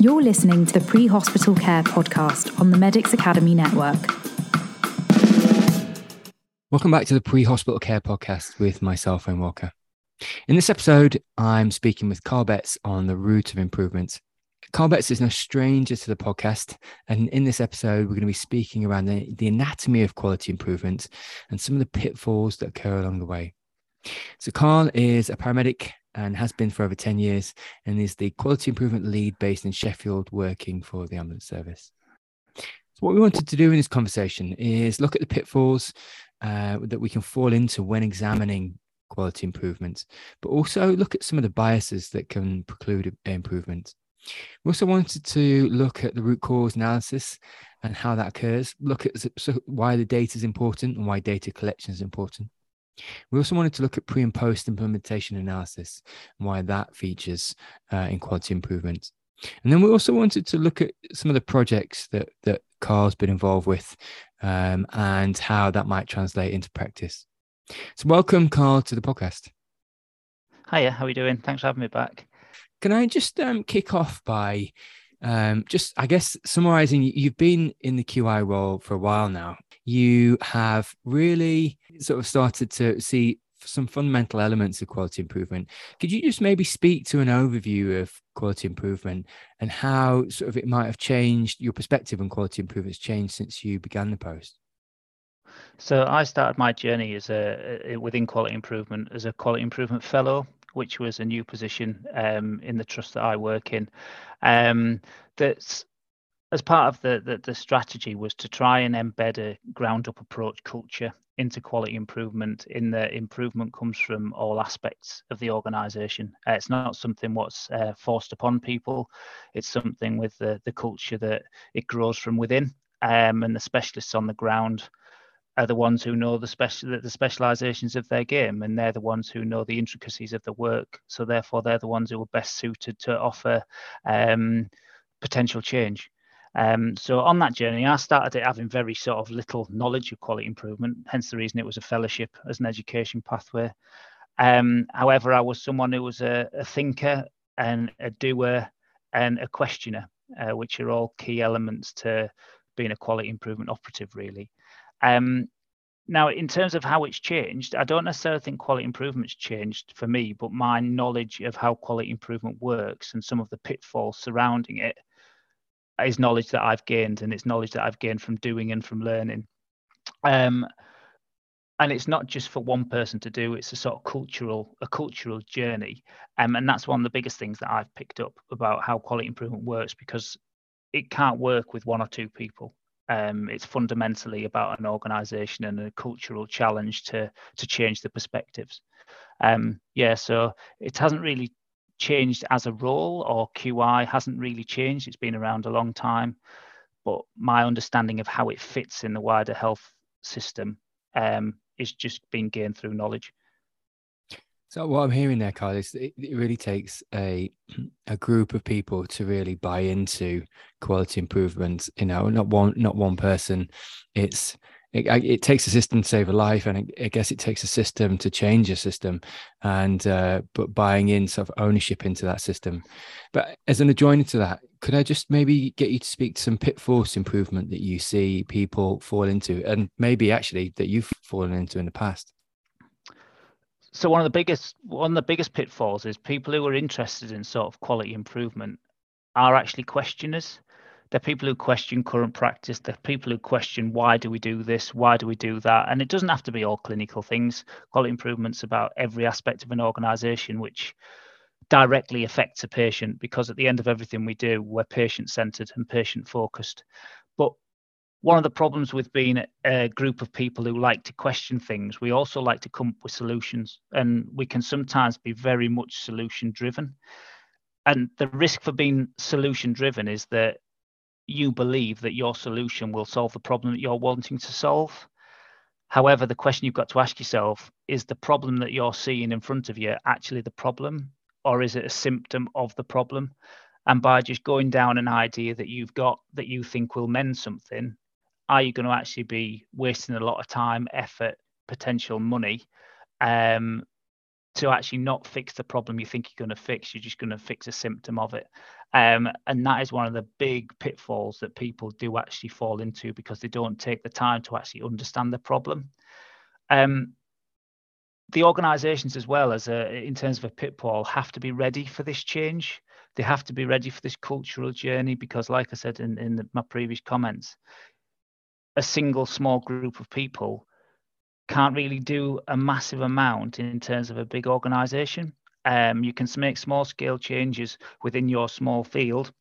You're listening to the Pre Hospital Care podcast on the Medics Academy Network. Welcome back to the Pre Hospital Care podcast with myself, Wayne Walker. In this episode, I'm speaking with Carl Betts on the route of improvement. Carl Betts is no stranger to the podcast. And in this episode, we're going to be speaking around the, the anatomy of quality improvement and some of the pitfalls that occur along the way. So, Carl is a paramedic and has been for over 10 years and is the quality improvement lead based in Sheffield, working for the ambulance service. So, what we wanted to do in this conversation is look at the pitfalls uh, that we can fall into when examining quality improvements, but also look at some of the biases that can preclude improvement. We also wanted to look at the root cause analysis and how that occurs, look at why the data is important and why data collection is important. We also wanted to look at pre and post implementation analysis and why that features uh, in quality improvement. And then we also wanted to look at some of the projects that, that Carl's been involved with um, and how that might translate into practice. So, welcome, Carl, to the podcast. Hiya, how are you doing? Thanks for having me back. Can I just um, kick off by um, just, I guess, summarizing? You've been in the QI role for a while now. You have really sort of started to see some fundamental elements of quality improvement. Could you just maybe speak to an overview of quality improvement and how sort of it might have changed your perspective on quality improvements changed since you began the post? So I started my journey as a within quality improvement as a quality improvement fellow, which was a new position um, in the trust that I work in. Um, that's as part of the, the, the strategy was to try and embed a ground up approach culture into quality improvement in the improvement comes from all aspects of the organization. Uh, it's not something what's uh, forced upon people. It's something with the, the culture that it grows from within. Um, and the specialists on the ground are the ones who know the special the specializations of their game and they're the ones who know the intricacies of the work. So therefore they're the ones who are best suited to offer um, potential change um, so on that journey, I started it having very sort of little knowledge of quality improvement, hence the reason it was a fellowship as an education pathway. Um, however, I was someone who was a, a, thinker and a doer and a questioner, uh, which are all key elements to being a quality improvement operative, really. Um, now, in terms of how it's changed, I don't necessarily think quality improvement's changed for me, but my knowledge of how quality improvement works and some of the pitfalls surrounding it is knowledge that I've gained, and it's knowledge that I've gained from doing and from learning. Um, and it's not just for one person to do it's a sort of cultural a cultural journey. Um, and that's one of the biggest things that i've picked up about how quality improvement works because it can't work with one or two people. Um, it's fundamentally about an organization and a cultural challenge to to change the perspectives. Um, yeah so it hasn't really changed as a role or QI hasn't really changed. It's been around a long time, but my understanding of how it fits in the wider health system um, is just being gained through knowledge. So what I'm hearing there, Carl, is it, it really takes a a group of people to really buy into quality improvement. You know, not one not one person. It's it, it takes a system to save a life, and I guess it takes a system to change a system, and uh, but buying in sort of ownership into that system. But as an adjoining to that, could I just maybe get you to speak to some pitfalls improvement that you see people fall into, and maybe actually that you've fallen into in the past? So one of the biggest one of the biggest pitfalls is people who are interested in sort of quality improvement are actually questioners they're people who question current practice. They're people who question why do we do this? Why do we do that? And it doesn't have to be all clinical things. Quality improvements about every aspect of an organization, which directly affects a patient because at the end of everything we do, we're patient centered and patient focused. But one of the problems with being a group of people who like to question things, we also like to come up with solutions. And we can sometimes be very much solution driven. And the risk for being solution driven is that you believe that your solution will solve the problem that you're wanting to solve. However, the question you've got to ask yourself is the problem that you're seeing in front of you actually the problem, or is it a symptom of the problem? And by just going down an idea that you've got that you think will mend something, are you going to actually be wasting a lot of time, effort, potential money um, to actually not fix the problem you think you're going to fix. You're just going to fix a symptom of it. Um, and that is one of the big pitfalls that people do actually fall into because they don't take the time to actually understand the problem. Um, the organizations as well as a, in terms of a pitfall have to be ready for this change they have to be ready for this cultural journey because like i said in, in the, my previous comments a single small group of people can't really do a massive amount in terms of a big organization. Um, you can make small scale changes within your small field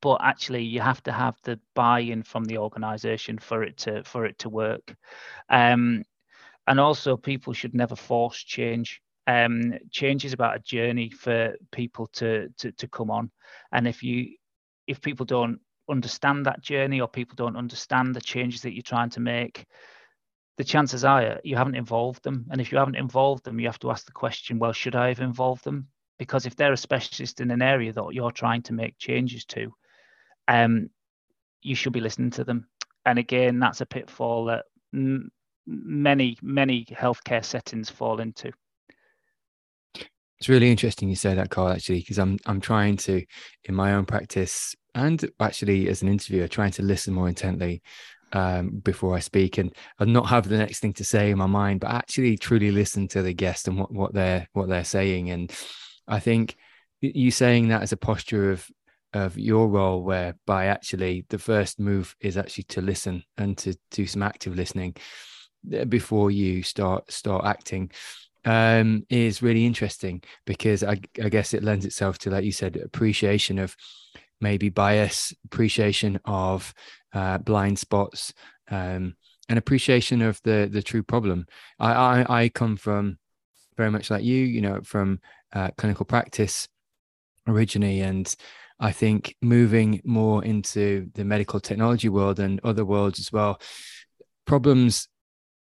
but actually you have to have the buy-in from the organization for it to for it to work. Um, and also people should never force change. Um, change is about a journey for people to, to to come on. And if you if people don't understand that journey or people don't understand the changes that you're trying to make the chances are you haven't involved them and if you haven't involved them you have to ask the question well should i have involved them? Because if they're a specialist in an area that you're trying to make changes to um, you should be listening to them. And again that's a pitfall that many many healthcare settings fall into. It's really interesting you say that carl actually because i'm i'm trying to in my own practice and actually as an interviewer trying to listen more intently um, before I speak and, and not have the next thing to say in my mind, but actually truly listen to the guest and what, what they're what they're saying. And I think you saying that as a posture of of your role whereby actually the first move is actually to listen and to do some active listening uh, before you start start acting um, is really interesting because I, I, guess it lends itself to, like you said, appreciation of maybe bias, appreciation of uh, blind spots, um, and appreciation of the the true problem. I, I, I come from very much like you, you know, from uh, clinical practice originally, and I think moving more into the medical technology world and other worlds as well. Problems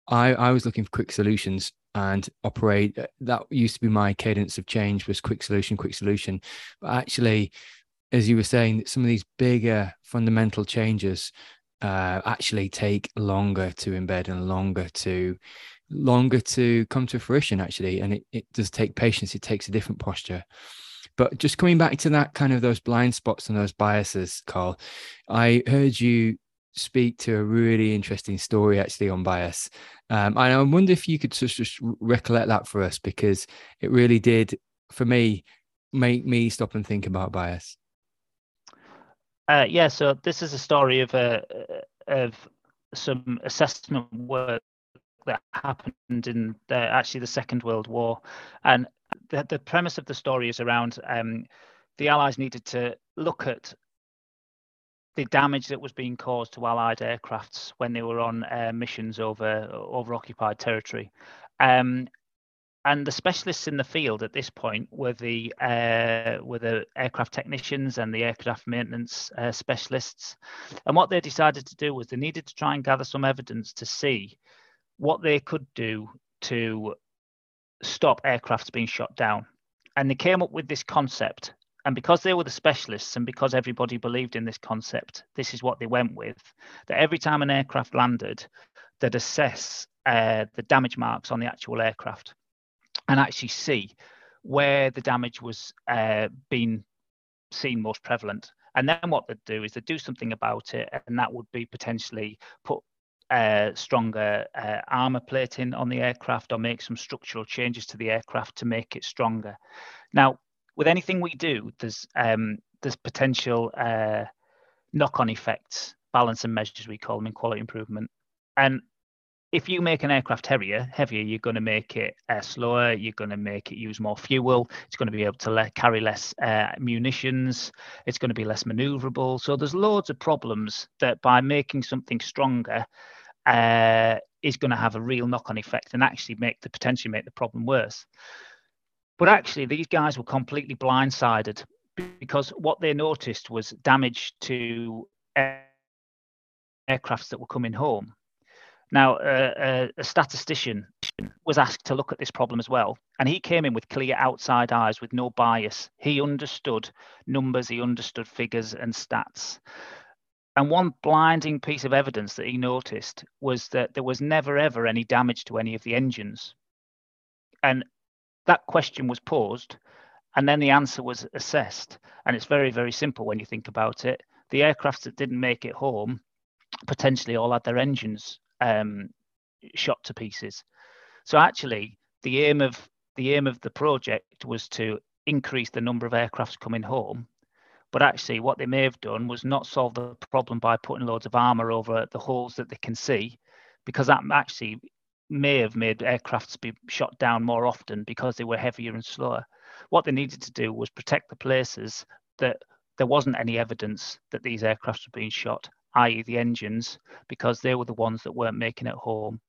I, I was looking for quick solutions and operate. Uh, that used to be my cadence of change was quick solution, quick solution. But actually, as you were saying, some of these bigger fundamental changes uh, actually take longer to embed and longer to longer to come to fruition actually and it, it does take patience it takes a different posture but just coming back to that kind of those blind spots and those biases carl i heard you speak to a really interesting story actually on bias. Um, and I wonder if you could just, just recollect that for us because it really did, for me, make me stop and think about bias. Uh, yeah, so this is a story of a of some assessment work that happened in the, actually the Second World War, and the, the premise of the story is around um, the Allies needed to look at the damage that was being caused to Allied aircrafts when they were on uh, missions over over occupied territory. Um, and the specialists in the field at this point were the uh, were the aircraft technicians and the aircraft maintenance uh, specialists. And what they decided to do was they needed to try and gather some evidence to see what they could do to stop aircrafts being shot down. And they came up with this concept and because they were the specialists and because everybody believed in this concept, this is what they went with that every time an aircraft landed, they'd assess uh, the damage marks on the actual aircraft and actually see where the damage was uh, being seen most prevalent. And then what they'd do is they'd do something about it, and that would be potentially put uh, stronger uh, armor plating on the aircraft or make some structural changes to the aircraft to make it stronger. Now, with anything we do, there's um, there's potential uh, knock-on effects, balance and measures we call them in quality improvement. And if you make an aircraft heavier, heavier, you're going to make it uh, slower. You're going to make it use more fuel. It's going to be able to le- carry less uh, munitions. It's going to be less maneuverable. So there's loads of problems that by making something stronger uh, is going to have a real knock-on effect and actually make the potentially make the problem worse. But actually, these guys were completely blindsided because what they noticed was damage to air- aircrafts that were coming home. Now, uh, uh, a statistician was asked to look at this problem as well, and he came in with clear outside eyes with no bias. He understood numbers, he understood figures and stats. And one blinding piece of evidence that he noticed was that there was never ever any damage to any of the engines. And that question was posed and then the answer was assessed. And it's very, very simple when you think about it. The aircrafts that didn't make it home potentially all had their engines um, shot to pieces. So actually, the aim of the aim of the project was to increase the number of aircrafts coming home. But actually, what they may have done was not solve the problem by putting loads of armor over the holes that they can see, because that actually may have made aircrafts be shot down more often because they were heavier and slower. What they needed to do was protect the places that there wasn't any evidence that these aircrafts were being shot, i.e., the engines, because they were the ones that weren't making it home.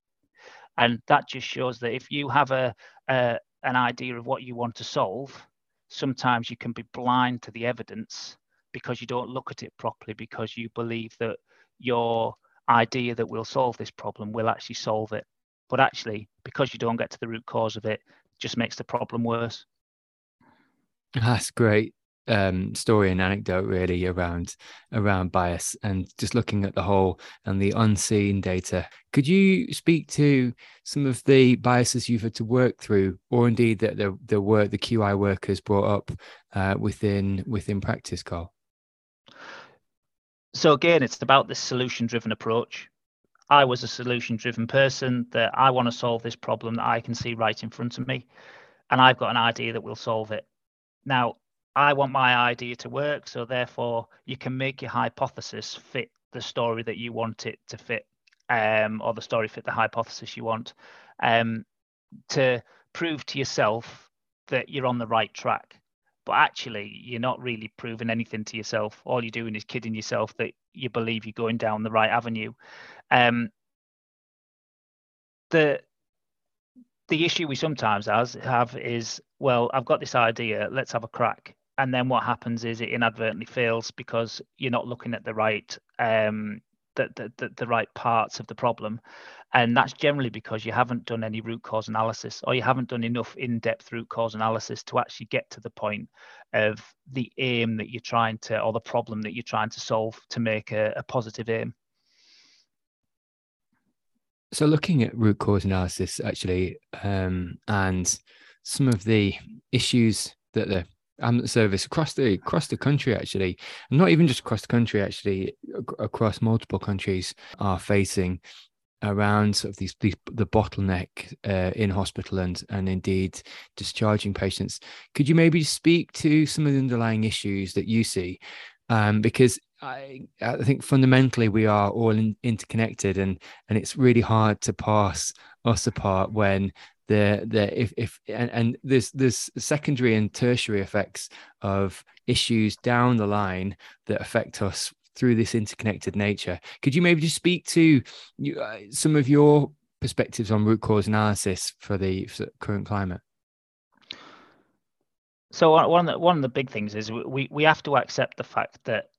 And that just shows that if you have a, a an idea of what you want to solve, sometimes you can be blind to the evidence because you don't look at it properly because you believe that your idea that will solve this problem will actually solve it. But actually, because you don't get to the root cause of it, just makes the problem worse. That's great um, story and anecdote really around around bias and just looking at the whole and the unseen data. Could you speak to some of the biases you've had to work through, or indeed that the the work the QI work has brought up uh, within within practice, Carl? So again, it's about this solution driven approach. I was a solution driven person that I want to solve this problem that I can see right in front of me, and I've got an idea that will solve it. Now, I want my idea to work, so therefore you can make your hypothesis fit the story that you want it to fit, um, or the story fit the hypothesis you want, um, to prove to yourself that you're on the right track. But actually, you're not really proving anything to yourself. All you're doing is kidding yourself that you believe you're going down the right avenue. Um, the the issue we sometimes has, have is, well, I've got this idea, let's have a crack. And then what happens is it inadvertently fails because you're not looking at the right um, the, the, the, right parts of the problem. And that's generally because you haven't done any root cause analysis or you haven't done enough in-depth root cause analysis to actually get to the point of the aim that you're trying to or the problem that you're trying to solve to make a, a positive aim. So, looking at root cause analysis, actually, um, and some of the issues that the ambulance service across the across the country, actually, and not even just across the country, actually, across multiple countries, are facing around sort of these, these the bottleneck uh, in hospital and and indeed discharging patients. Could you maybe speak to some of the underlying issues that you see? Um, because I, I think fundamentally we are all in, interconnected and and it's really hard to pass us apart when the the if if and, and there's secondary and tertiary effects of issues down the line that affect us through this interconnected nature. Could you maybe just speak to you, uh, some of your perspectives on root cause analysis for the, for the current climate? So one of the, one of the big things is we we have to accept the fact that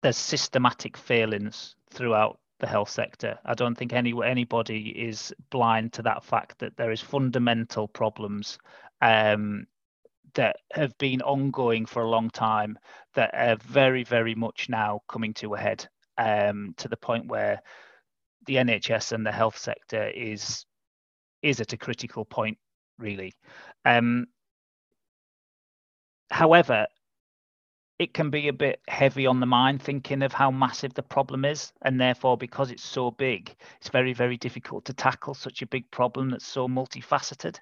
there's systematic failings throughout the health sector. I don't think any anybody is blind to that fact that there is fundamental problems um, that have been ongoing for a long time that are very, very much now coming to a head um, to the point where the NHS and the health sector is is at a critical point, really. Um, however, it can be a bit heavy on the mind thinking of how massive the problem is and therefore because it's so big it's very very difficult to tackle such a big problem that's so multifaceted.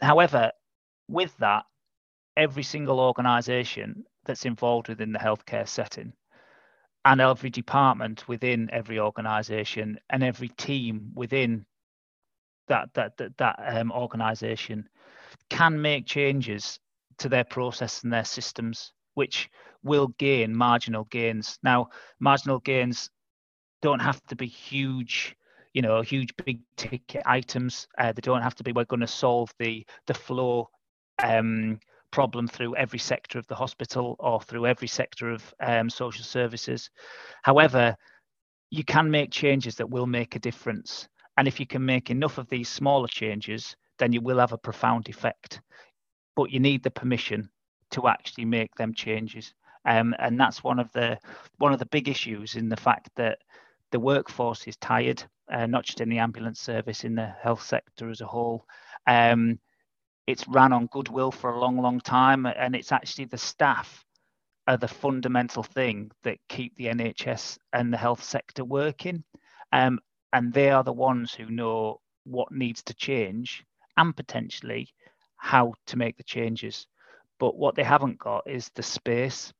However with that every single organization that's involved within the healthcare setting and every department within every organization and every team within that that that, that um, organization can make changes to their process and their systems which will gain marginal gains. Now, marginal gains don't have to be huge, you know, huge big ticket items. Uh, they don't have to be we're going to solve the the flow um, problem through every sector of the hospital or through every sector of um, social services. However, you can make changes that will make a difference. And if you can make enough of these smaller changes, then you will have a profound effect. But you need the permission to actually make them changes. Um, and that's one of the one of the big issues in the fact that the workforce is tired, uh, not just in the ambulance service, in the health sector as a whole. Um, it's ran on goodwill for a long, long time, and it's actually the staff are the fundamental thing that keep the NHS and the health sector working. Um, and they are the ones who know what needs to change and potentially how to make the changes. But what they haven't got is the space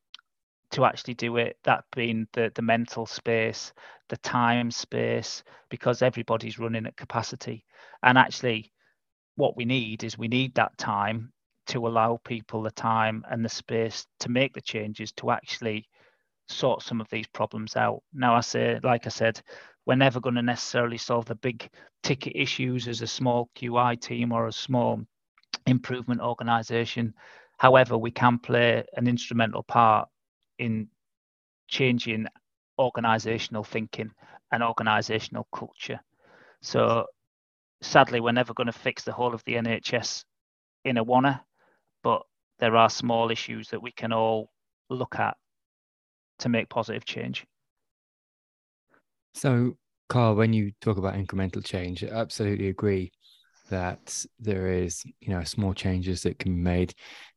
to actually do it, that being the, the mental space, the time space, because everybody's running at capacity. And actually, what we need is we need that time to allow people the time and the space to make the changes to actually sort some of these problems out. Now, I say, like I said, we're never going to necessarily solve the big ticket issues as a small QI team or a small improvement organization. However, we can play an instrumental part in changing organizational thinking and organizational culture. So, sadly, we're never going to fix the whole of the NHS in a wanna, but there are small issues that we can all look at to make positive change. So, Carl, when you talk about incremental change, I absolutely agree that there is, you know, small changes that can be made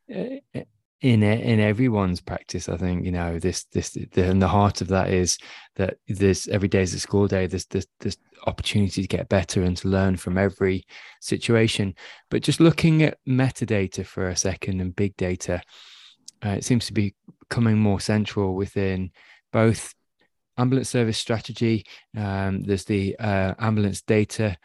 eh, eh, in in everyone's practice. I think you know this this the, and the heart of that is that this every day is a school day. There's this this opportunity to get better and to learn from every situation. But just looking at metadata for a second and big data, uh, it seems to be becoming more central within both ambulance service strategy. Um, there's the uh, ambulance data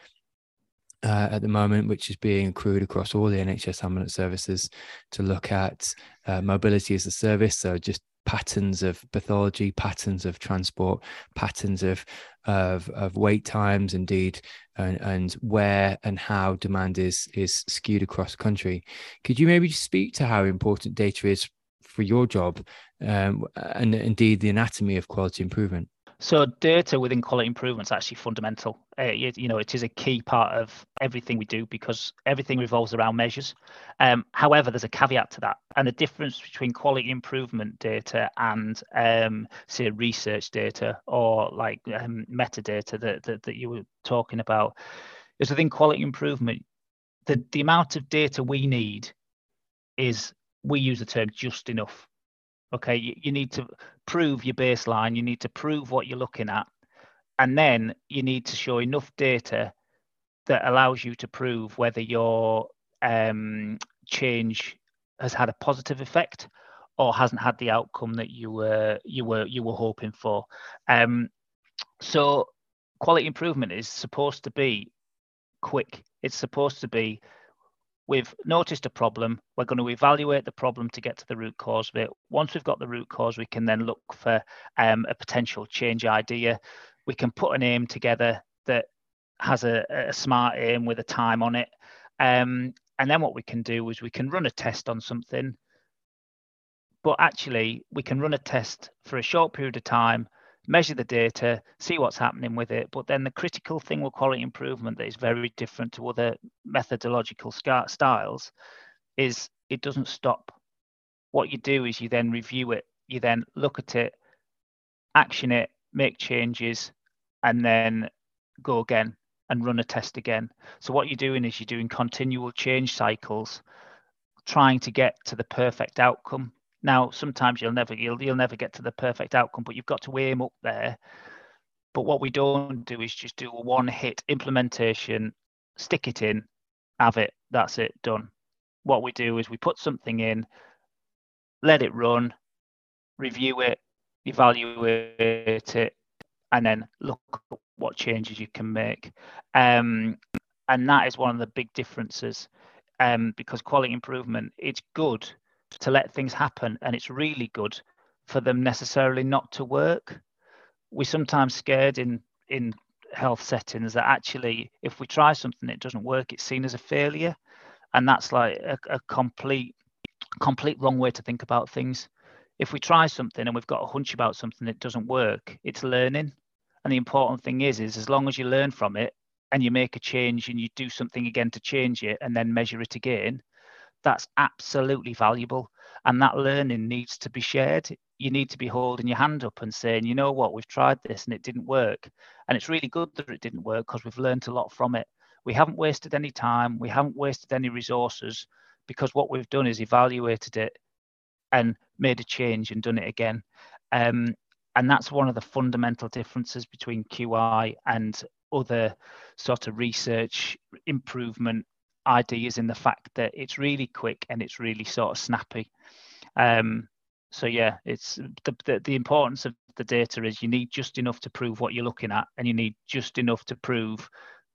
uh, at the moment, which is being accrued across all the NHS ambulance services to look at uh, mobility as a service. So just patterns of pathology, patterns of transport, patterns of of, of wait times, indeed, and, and where and how demand is is skewed across the country. Could you maybe speak to how important data is for your job um, and indeed the anatomy of quality improvement? So data within quality improvement is actually fundamental. Uh, you, know, it is a key part of everything we do because everything revolves around measures. Um, however, there's a caveat to that, and the difference between quality improvement data and, um, say, research data or like um, metadata that, that that you were talking about is within quality improvement, the the amount of data we need is we use the term just enough Okay, you, you need to prove your baseline, you need to prove what you're looking at, and then you need to show enough data that allows you to prove whether your um, change has had a positive effect or hasn't had the outcome that you were you were you were hoping for. Um, so quality improvement is supposed to be quick. It's supposed to be we've noticed a problem. We're going to evaluate the problem to get to the root cause of it. Once we've got the root cause, we can then look for um, a potential change idea. We can put an aim together that has a, a smart aim with a time on it. Um, and then what we can do is we can run a test on something. But actually, we can run a test for a short period of time measure the data, see what's happening with it. But then the critical thing with quality improvement that is very different to other methodological styles is it doesn't stop. What you do is you then review it, you then look at it, action it, make changes, and then go again and run a test again. So what you're doing is you're doing continual change cycles, trying to get to the perfect outcome now, sometimes you'll never you'll, you'll never get to the perfect outcome, but you've got to aim up there. But what we don't do is just do a one hit implementation, stick it in, have it, that's it, done. What we do is we put something in, let it run, review it, evaluate it, and then look at what changes you can make. Um, and that is one of the big differences um, because quality improvement, it's good to let things happen and it's really good for them necessarily not to work. We're sometimes scared in in health settings that actually if we try something it doesn't work it's seen as a failure. And that's like a, a complete complete wrong way to think about things. If we try something and we've got a hunch about something that doesn't work it's learning. And the important thing is is as long as you learn from it and you make a change and you do something again to change it and then measure it again that's absolutely valuable. And that learning needs to be shared. You need to be holding your hand up and saying, you know what, we've tried this and it didn't work. And it's really good that it didn't work because we've learned a lot from it. we haven't wasted any time, we haven't wasted any resources because what we've done is evaluated it and made a change and done it again. Um, and that's one of the fundamental differences between QI and other sort of research improvement ideas in the fact that it's really quick and it's really sort of snappy. Um, so yeah, it's the, the, the importance of the data is you need just enough to prove what you're looking at, and you need just enough to prove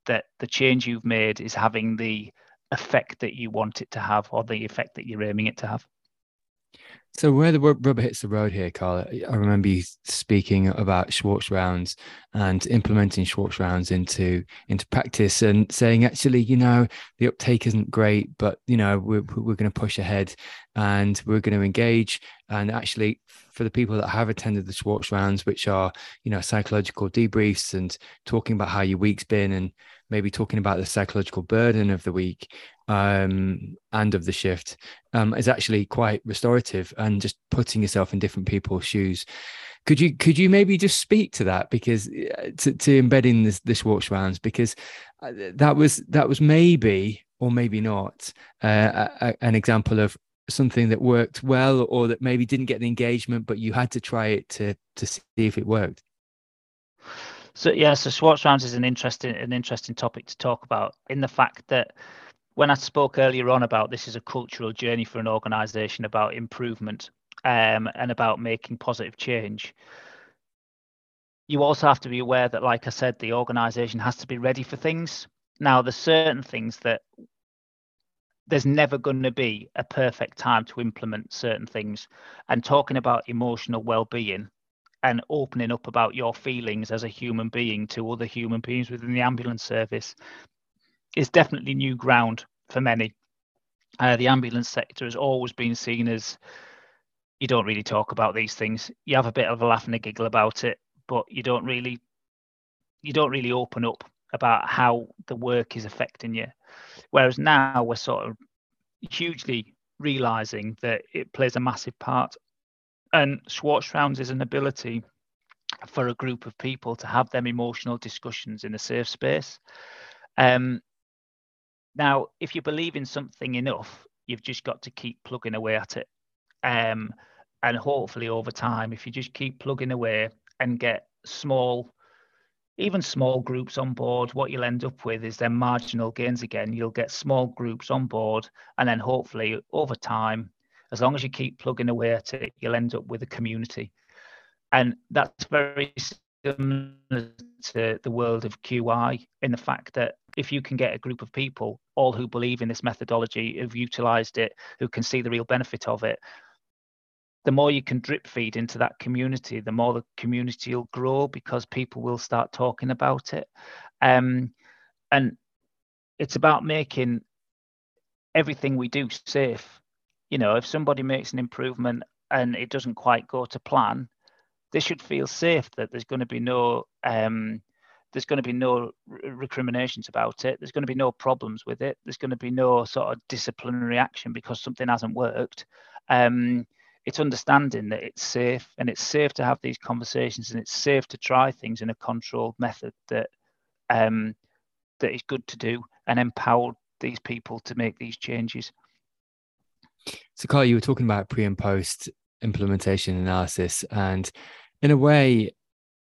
that the change you've made is having the effect that you want it to have or the effect that you're aiming it to have. So where the rubber hits the road here, Carl, I remember you speaking about Schwartz rounds and implementing Schwartz rounds into into practice and saying, actually, you know, the uptake isn't great, but you know, we're we're going to push ahead and we're going to engage. And actually, for the people that have attended the Schwartz rounds, which are you know psychological debriefs and talking about how your week's been and maybe talking about the psychological burden of the week um, and of the shift um, is actually quite restorative and just putting yourself in different people's shoes. Could you could you maybe just speak to that because uh, to, embed in this this Schwartz rounds because uh, that was that was maybe or maybe not uh, a, an example of something that worked well or that maybe didn't get the engagement but you had to try it to to see if it worked so yeah, so Schwartz rounds is an interesting an interesting topic to talk about in the fact that when I spoke earlier on about this is a cultural journey for an organization about improvement um, and about making positive change. You also have to be aware that, like I said, the organization has to be ready for things. Now, there's certain things that there's never going to be a perfect time to implement certain things. And talking about emotional well-being and opening up about your feelings as a human being to other human beings within the ambulance service is definitely new ground for many. Uh, the ambulance sector has always been seen as you don't really talk about these things. You have a bit of a laugh and a giggle about it, but you don't really you don't really open up about how the work is affecting you. Whereas now we're sort of hugely realizing that it plays a massive part and Schwartz rounds is an ability for a group of people to have them emotional discussions in a safe space. Um, now, if you believe in something enough, you've just got to keep plugging away at it. Um, and hopefully, over time, if you just keep plugging away and get small, even small groups on board, what you'll end up with is then marginal gains again. You'll get small groups on board, and then hopefully, over time, as long as you keep plugging away at it, you'll end up with a community. And that's very similar to the world of QI in the fact that if you can get a group of people, all who believe in this methodology, who've utilized it, who can see the real benefit of it, the more you can drip feed into that community, the more the community will grow because people will start talking about it. Um, and it's about making everything we do safe you know, if somebody makes an improvement and it doesn't quite go to plan, they should feel safe that there's going to be no um, there's going to be no recriminations about it. There's going to be no problems with it. There's going to be no sort of disciplinary action because something hasn't worked. Um, it's understanding that it's safe and it's safe to have these conversations and it's safe to try things in a controlled method that um, that is good to do and empower these people to make these changes. So, Carl, you were talking about pre and post implementation analysis, and in a way,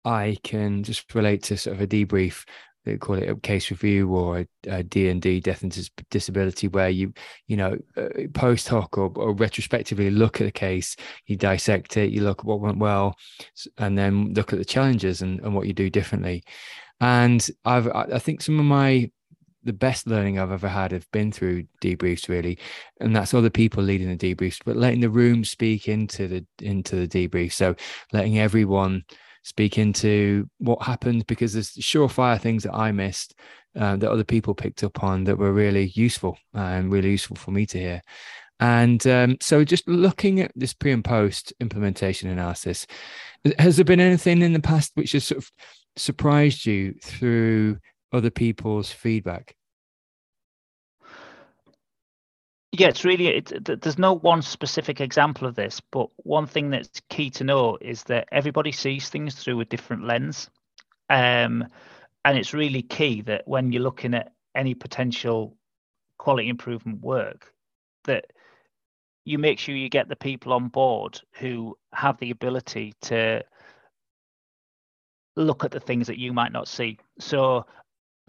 I can just relate to sort of a debrief. They call it a case review or a D and D, death and disability, where you, you know, uh, post hoc or, or retrospectively look at the case, you dissect it, you look at what went well, and then look at the challenges and, and what you do differently. And I've, I think some of my the best learning I've ever had have been through debriefs, really, and that's other people leading the debriefs, but letting the room speak into the into the debrief. So letting everyone speak into what happened because there's surefire things that I missed uh, that other people picked up on that were really useful and really useful for me to hear. And um, so, just looking at this pre and post implementation analysis, has there been anything in the past which has sort of surprised you through other people's feedback? Yeah, it's really it, there's no one specific example of this, but one thing that's key to know is that everybody sees things through a different lens, um, and it's really key that when you're looking at any potential quality improvement work that you make sure you get the people on board who have the ability to look at the things that you might not see. So,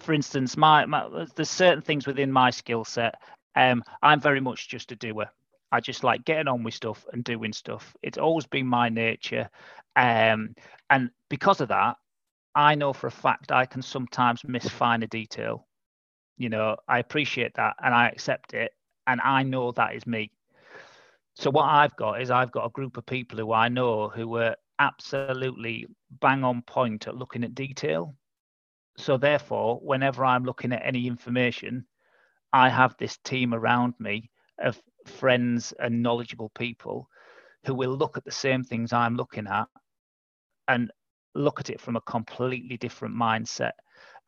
for instance, my, my there's certain things within my skill set. Um, I'm very much just a doer. I just like getting on with stuff and doing stuff. It's always been my nature, um, and because of that, I know for a fact I can sometimes miss finer detail. You know, I appreciate that and I accept it, and I know that is me. So what I've got is I've got a group of people who I know who are absolutely bang on point at looking at detail. So therefore, whenever I'm looking at any information, I have this team around me of friends and knowledgeable people who will look at the same things I'm looking at and look at it from a completely different mindset.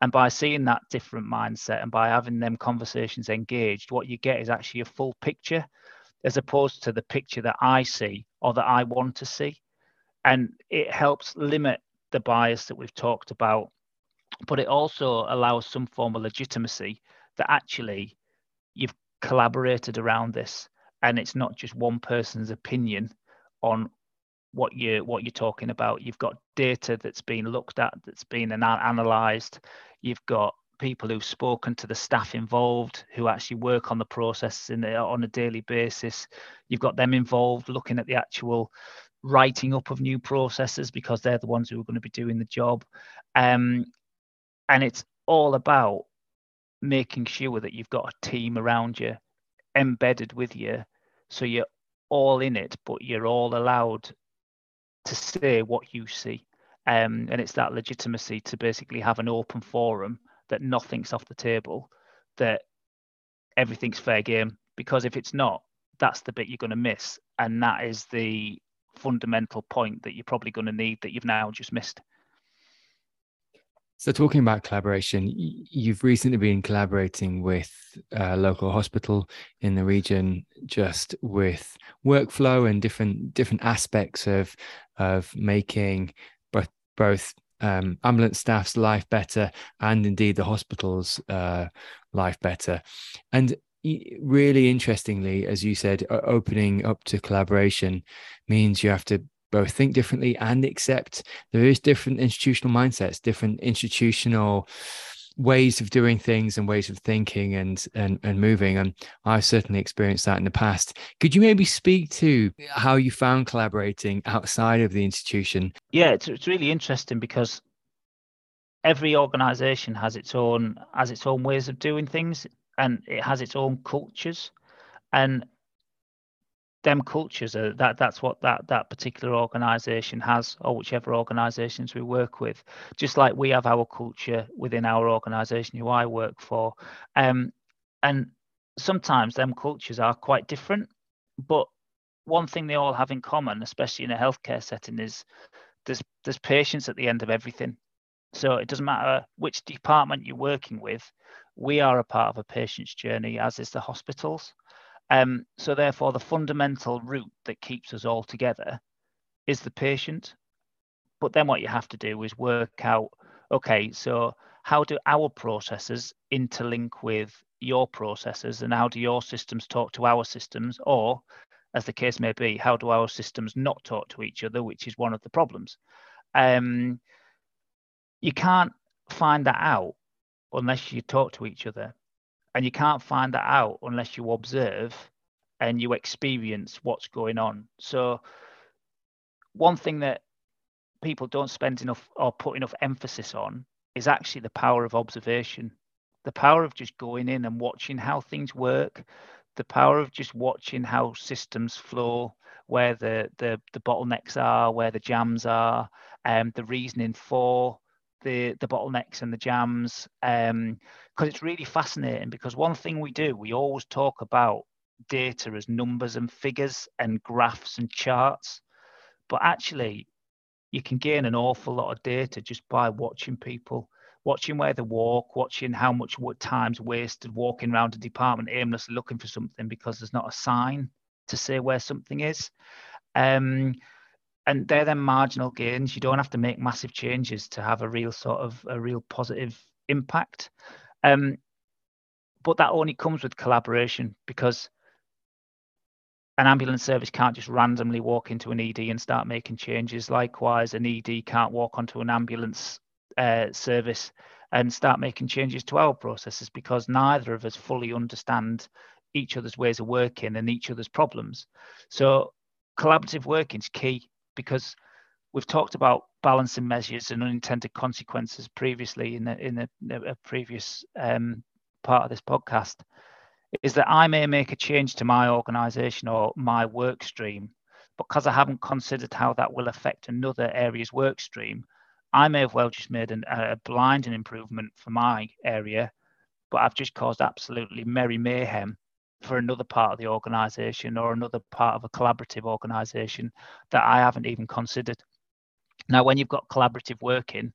And by seeing that different mindset and by having them conversations engaged, what you get is actually a full picture as opposed to the picture that I see or that I want to see. And it helps limit the bias that we've talked about, but it also allows some form of legitimacy that actually you've collaborated around this and it's not just one person's opinion on what you're what you're talking about you've got data that's been looked at that's been analyzed you've got people who've spoken to the staff involved who actually work on the process in the, on a daily basis. You've got them involved looking at the actual writing up of new processes because they're the ones who are going to be doing the job. Um, and it's all about making sure that you've got a team around you embedded with you so you're all in it but you're all allowed to say what you see um, and it's that legitimacy to basically have an open forum that nothing's off the table, that everything's fair game. Because if it's not, that's the bit you're going to miss. And that is the fundamental point that you're probably going to need that you've now just missed. So, talking about collaboration, you've recently been collaborating with a local hospital in the region, just with workflow and different different aspects of of making both both um, ambulance staff's life better and indeed the hospital's uh, life better. And really interestingly, as you said, opening up to collaboration means you have to both think differently and accept. There is different institutional mindsets, different institutional ways of doing things and ways of thinking and and and moving and i've certainly experienced that in the past. Could you maybe speak to how you found collaborating outside of the institution? Yeah it's, it's really interesting because every organization has its own has its own ways of doing things and it has its own cultures. And them cultures are that that's what that that particular organization has or whichever organizations we work with. Just like we have our culture within our organization who i work for um, and sometimes them cultures are quite different but one thing they all have in common especially in a healthcare setting is there's there's patients at the end of everything. So it doesn't matter which department you're working with we are a part of a patient's journey as is the hospitals um, so therefore, the fundamental root that keeps us all together is the patient. But then what you have to do is work out, okay, so how do our processes interlink with your processes and how do your systems talk to our systems? Or as the case may be, how do our systems not talk to each other, which is one of the problems. Um, you can't find that out unless you talk to each other. And you can't find that out unless you observe and you experience what's going on. So, one thing that people don't spend enough or put enough emphasis on is actually the power of observation, the power of just going in and watching how things work, the power of just watching how systems flow, where the the, the bottlenecks are, where the jams are, um, the reasoning for the the bottlenecks and the jams um because it's really fascinating because one thing we do we always talk about data as numbers and figures and graphs and charts. But actually you can gain an awful lot of data just by watching people watching where they walk watching how much time's wasted walking around a department aimlessly looking for something because there's not a sign to say where something is. Um, and they're then marginal gains. You don't have to make massive changes to have a real sort of a real positive impact. Um, but that only comes with collaboration because an ambulance service can't just randomly walk into an ED and start making changes. Likewise, an ED can't walk onto an ambulance uh, service and start making changes to our processes because neither of us fully understand each other's ways of working and each other's problems. So collaborative working is key because we've talked about balancing measures and unintended consequences previously in a, in a, a previous um, part of this podcast is that I may make a change to my organization or my work stream, because I haven't considered how that will affect another area's work stream, I may have well just made an, a blinding improvement for my area, but I've just caused absolutely merry mayhem for another part of the organization or another part of a collaborative organization that I haven't even considered. Now, when you've got collaborative working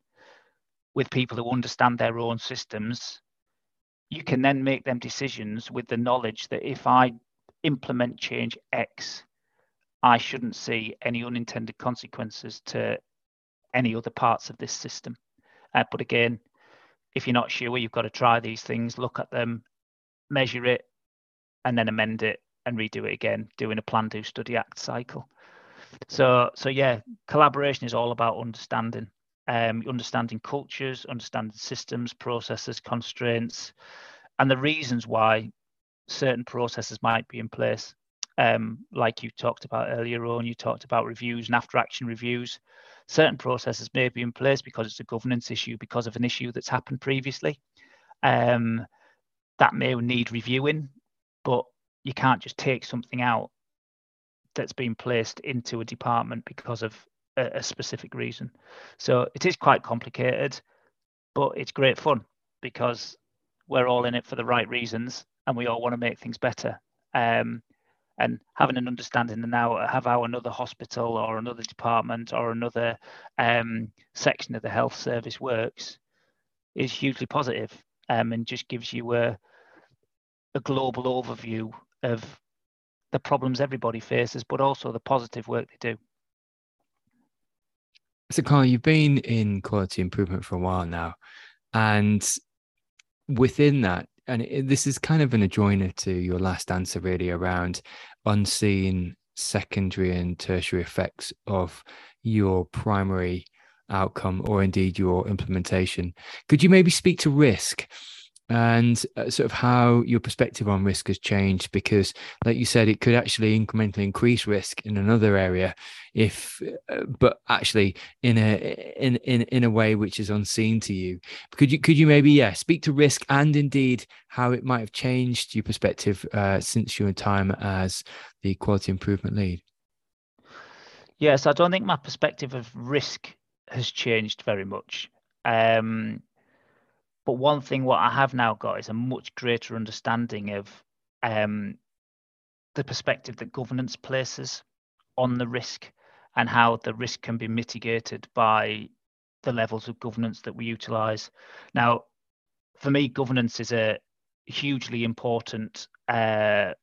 with people who understand their own systems, you can then make them decisions with the knowledge that if I implement change X, I shouldn't see any unintended consequences to any other parts of this system. Uh, but again, if you're not sure, you've got to try these things, look at them, measure it, and then amend it and redo it again, doing a plan, do, study, act cycle. So, so yeah, collaboration is all about understanding, um, understanding cultures, understanding systems, processes, constraints, and the reasons why certain processes might be in place. Um, like you talked about earlier on, you talked about reviews and after action reviews. Certain processes may be in place because it's a governance issue, because of an issue that's happened previously. Um, that may need reviewing but you can't just take something out that's been placed into a department because of a, a specific reason. So it is quite complicated, but it's great fun because we're all in it for the right reasons and we all want to make things better. Um, and having an understanding and now have how another hospital or another department or another um, section of the health service works is hugely positive, um, and just gives you a, a global overview of the problems everybody faces, but also the positive work they do. So, Carl, you've been in quality improvement for a while now, and within that, and this is kind of an adjoiner to your last answer, really, around unseen secondary and tertiary effects of your primary outcome or indeed your implementation. Could you maybe speak to risk? And uh, sort of how your perspective on risk has changed because like you said it could actually incrementally increase risk in another area if uh, but actually in a in, in in a way which is unseen to you. Could you could you maybe yeah speak to risk and indeed how it might have changed your perspective uh, since your time as the quality improvement lead? Yes i don't think my perspective of risk has changed very much. Um, but one thing what I have now got is a much greater understanding of um, the perspective that governance places on the risk and how the risk can be mitigated by the levels of governance that we utilize. Now, for me, governance is a hugely important uh,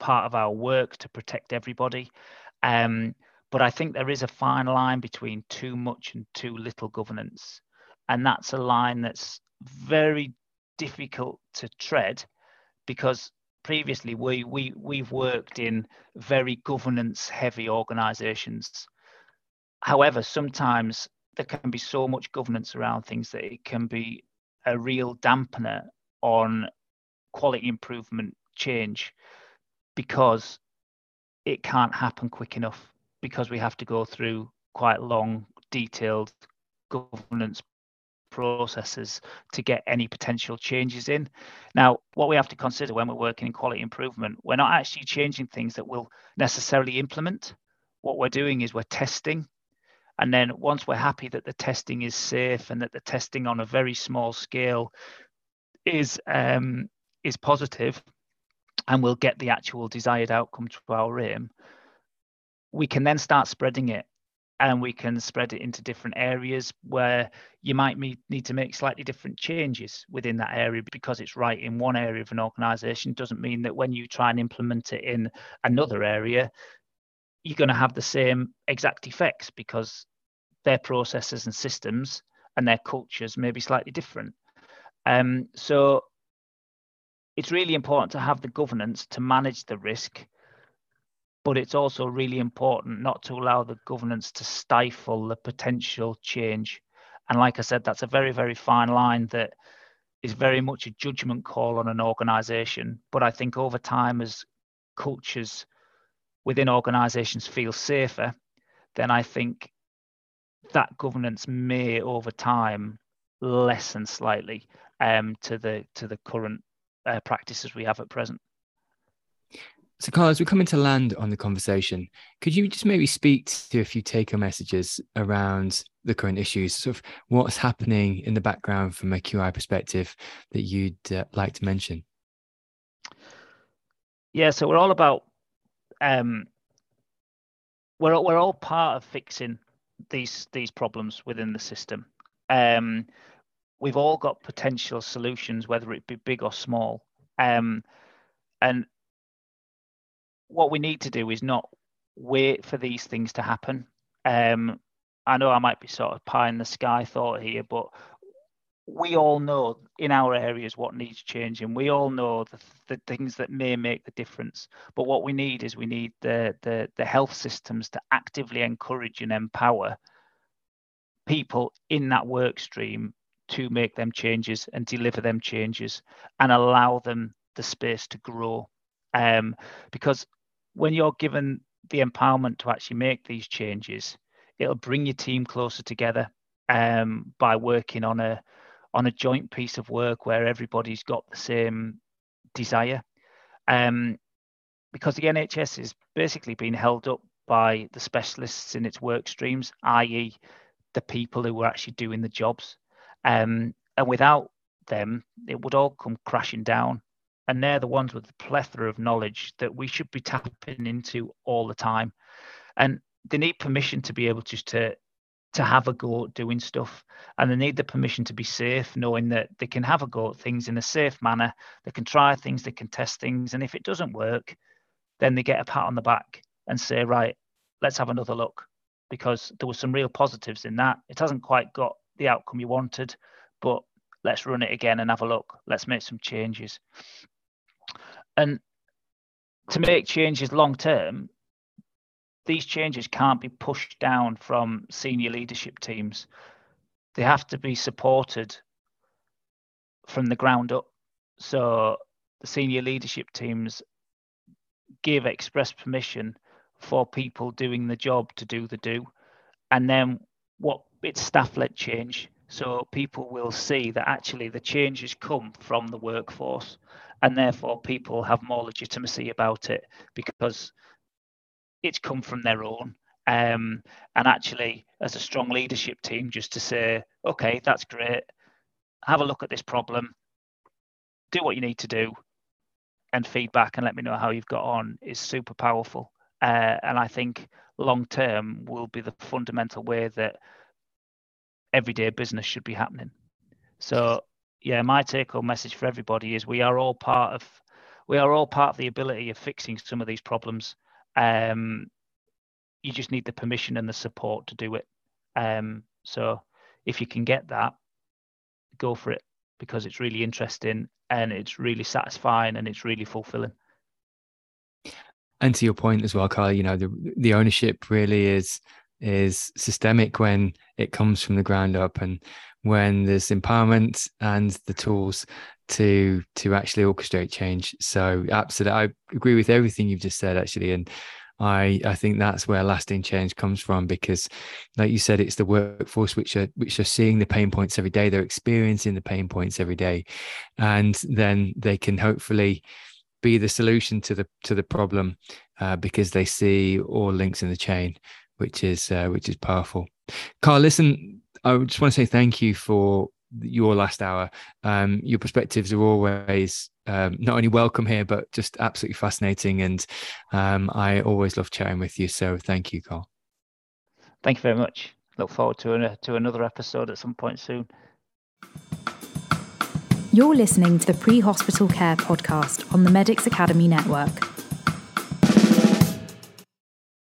part of our work to protect everybody. Um, but I think there is a fine line between too much and too little governance. And that's a line that's very difficult to tread because previously we we we've worked in very governance heavy organizations. However sometimes there can be so much governance around things that it can be a real dampener on quality improvement change because it can't happen quick enough because we have to go through quite long detailed governance processes to get any potential changes in. Now, what we have to consider when we're working in quality improvement, we're not actually changing things that we'll necessarily implement. What we're doing is we're testing. And then once we're happy that the testing is safe and that the testing on a very small scale is um, is positive and we'll get the actual desired outcome to our aim, we can then start spreading it and we can spread it into different areas where you might need to make slightly different changes within that area because it's right in one area of an organization doesn't mean that when you try and implement it in another area you're going to have the same exact effects because their processes and systems and their cultures may be slightly different. Um, so it's really important to have the governance to manage the risk, but it's also really important not to allow the governance to stifle the potential change. And like I said, that's a very, very fine line that is very much a judgment call on an organization. But I think over time, as cultures within organizations feel safer, then I think that governance may over time lessen slightly um, to the to the current uh, practices we have at present. So, Carl, as we come into land on the conversation, could you just maybe speak to a few take home messages around the current issues, sort of what's happening in the background from a QI perspective that you'd uh, like to mention? Yeah, so we're all about, um, we're, we're all part of fixing these these problems within the system. Um, we've all got potential solutions, whether it be big or small. Um, and what we need to do is not wait for these things to happen. Um, I know I might be sort of pie in the sky thought here, but we all know in our areas what needs changing. We all know the, the things that may make the difference. But what we need is we need the, the, the health systems to actively encourage and empower people in that work stream to make them changes and deliver them changes and allow them the space to grow. Um, because when you're given the empowerment to actually make these changes, it'll bring your team closer together um, by working on a on a joint piece of work where everybody's got the same desire. Um, because the NHS is basically being held up by the specialists in its work streams, i.e., the people who are actually doing the jobs. Um, and without them, it would all come crashing down. And they're the ones with the plethora of knowledge that we should be tapping into all the time. And they need permission to be able just to to have a go at doing stuff and they need the permission to be safe knowing that they can have a go at things in a safe manner they can try things they can test things and if it doesn't work then they get a pat on the back and say right let's have another look because there were some real positives in that it hasn't quite got the outcome you wanted, but let's run it again and have a look. Let's make some changes. And to make changes long term, these changes can't be pushed down from senior leadership teams. They have to be supported from the ground up. So the senior leadership teams give express permission for people doing the job to do the do. And then what it's staff led change. So people will see that actually the changes come from the workforce, and therefore people have more legitimacy about it because it's come from their own. Um, and actually, as a strong leadership team, just to say, okay, that's great, have a look at this problem, do what you need to do, and feedback and let me know how you've got on is super powerful. Uh, and I think long term will be the fundamental way that everyday business should be happening. So yeah, my take home message for everybody is we are all part of we are all part of the ability of fixing some of these problems. Um, you just need the permission and the support to do it. Um, so if you can get that, go for it because it's really interesting and it's really satisfying and it's really fulfilling. And to your point as well, Carl, you know, the the ownership really is is systemic when it comes from the ground up and when there's empowerment and the tools to to actually orchestrate change. So absolutely i agree with everything you've just said actually and i i think that's where lasting change comes from because like you said it's the workforce which are which are seeing the pain points every day. They're experiencing the pain points every day. And then they can hopefully be the solution to the to the problem uh, because they see all links in the chain which is uh, which is powerful. Carl, listen, I just want to say thank you for your last hour. Um, your perspectives are always um, not only welcome here, but just absolutely fascinating. And um, I always love chatting with you. So thank you, Carl. Thank you very much. Look forward to, an, to another episode at some point soon. You're listening to the Pre Hospital Care podcast on the Medics Academy Network.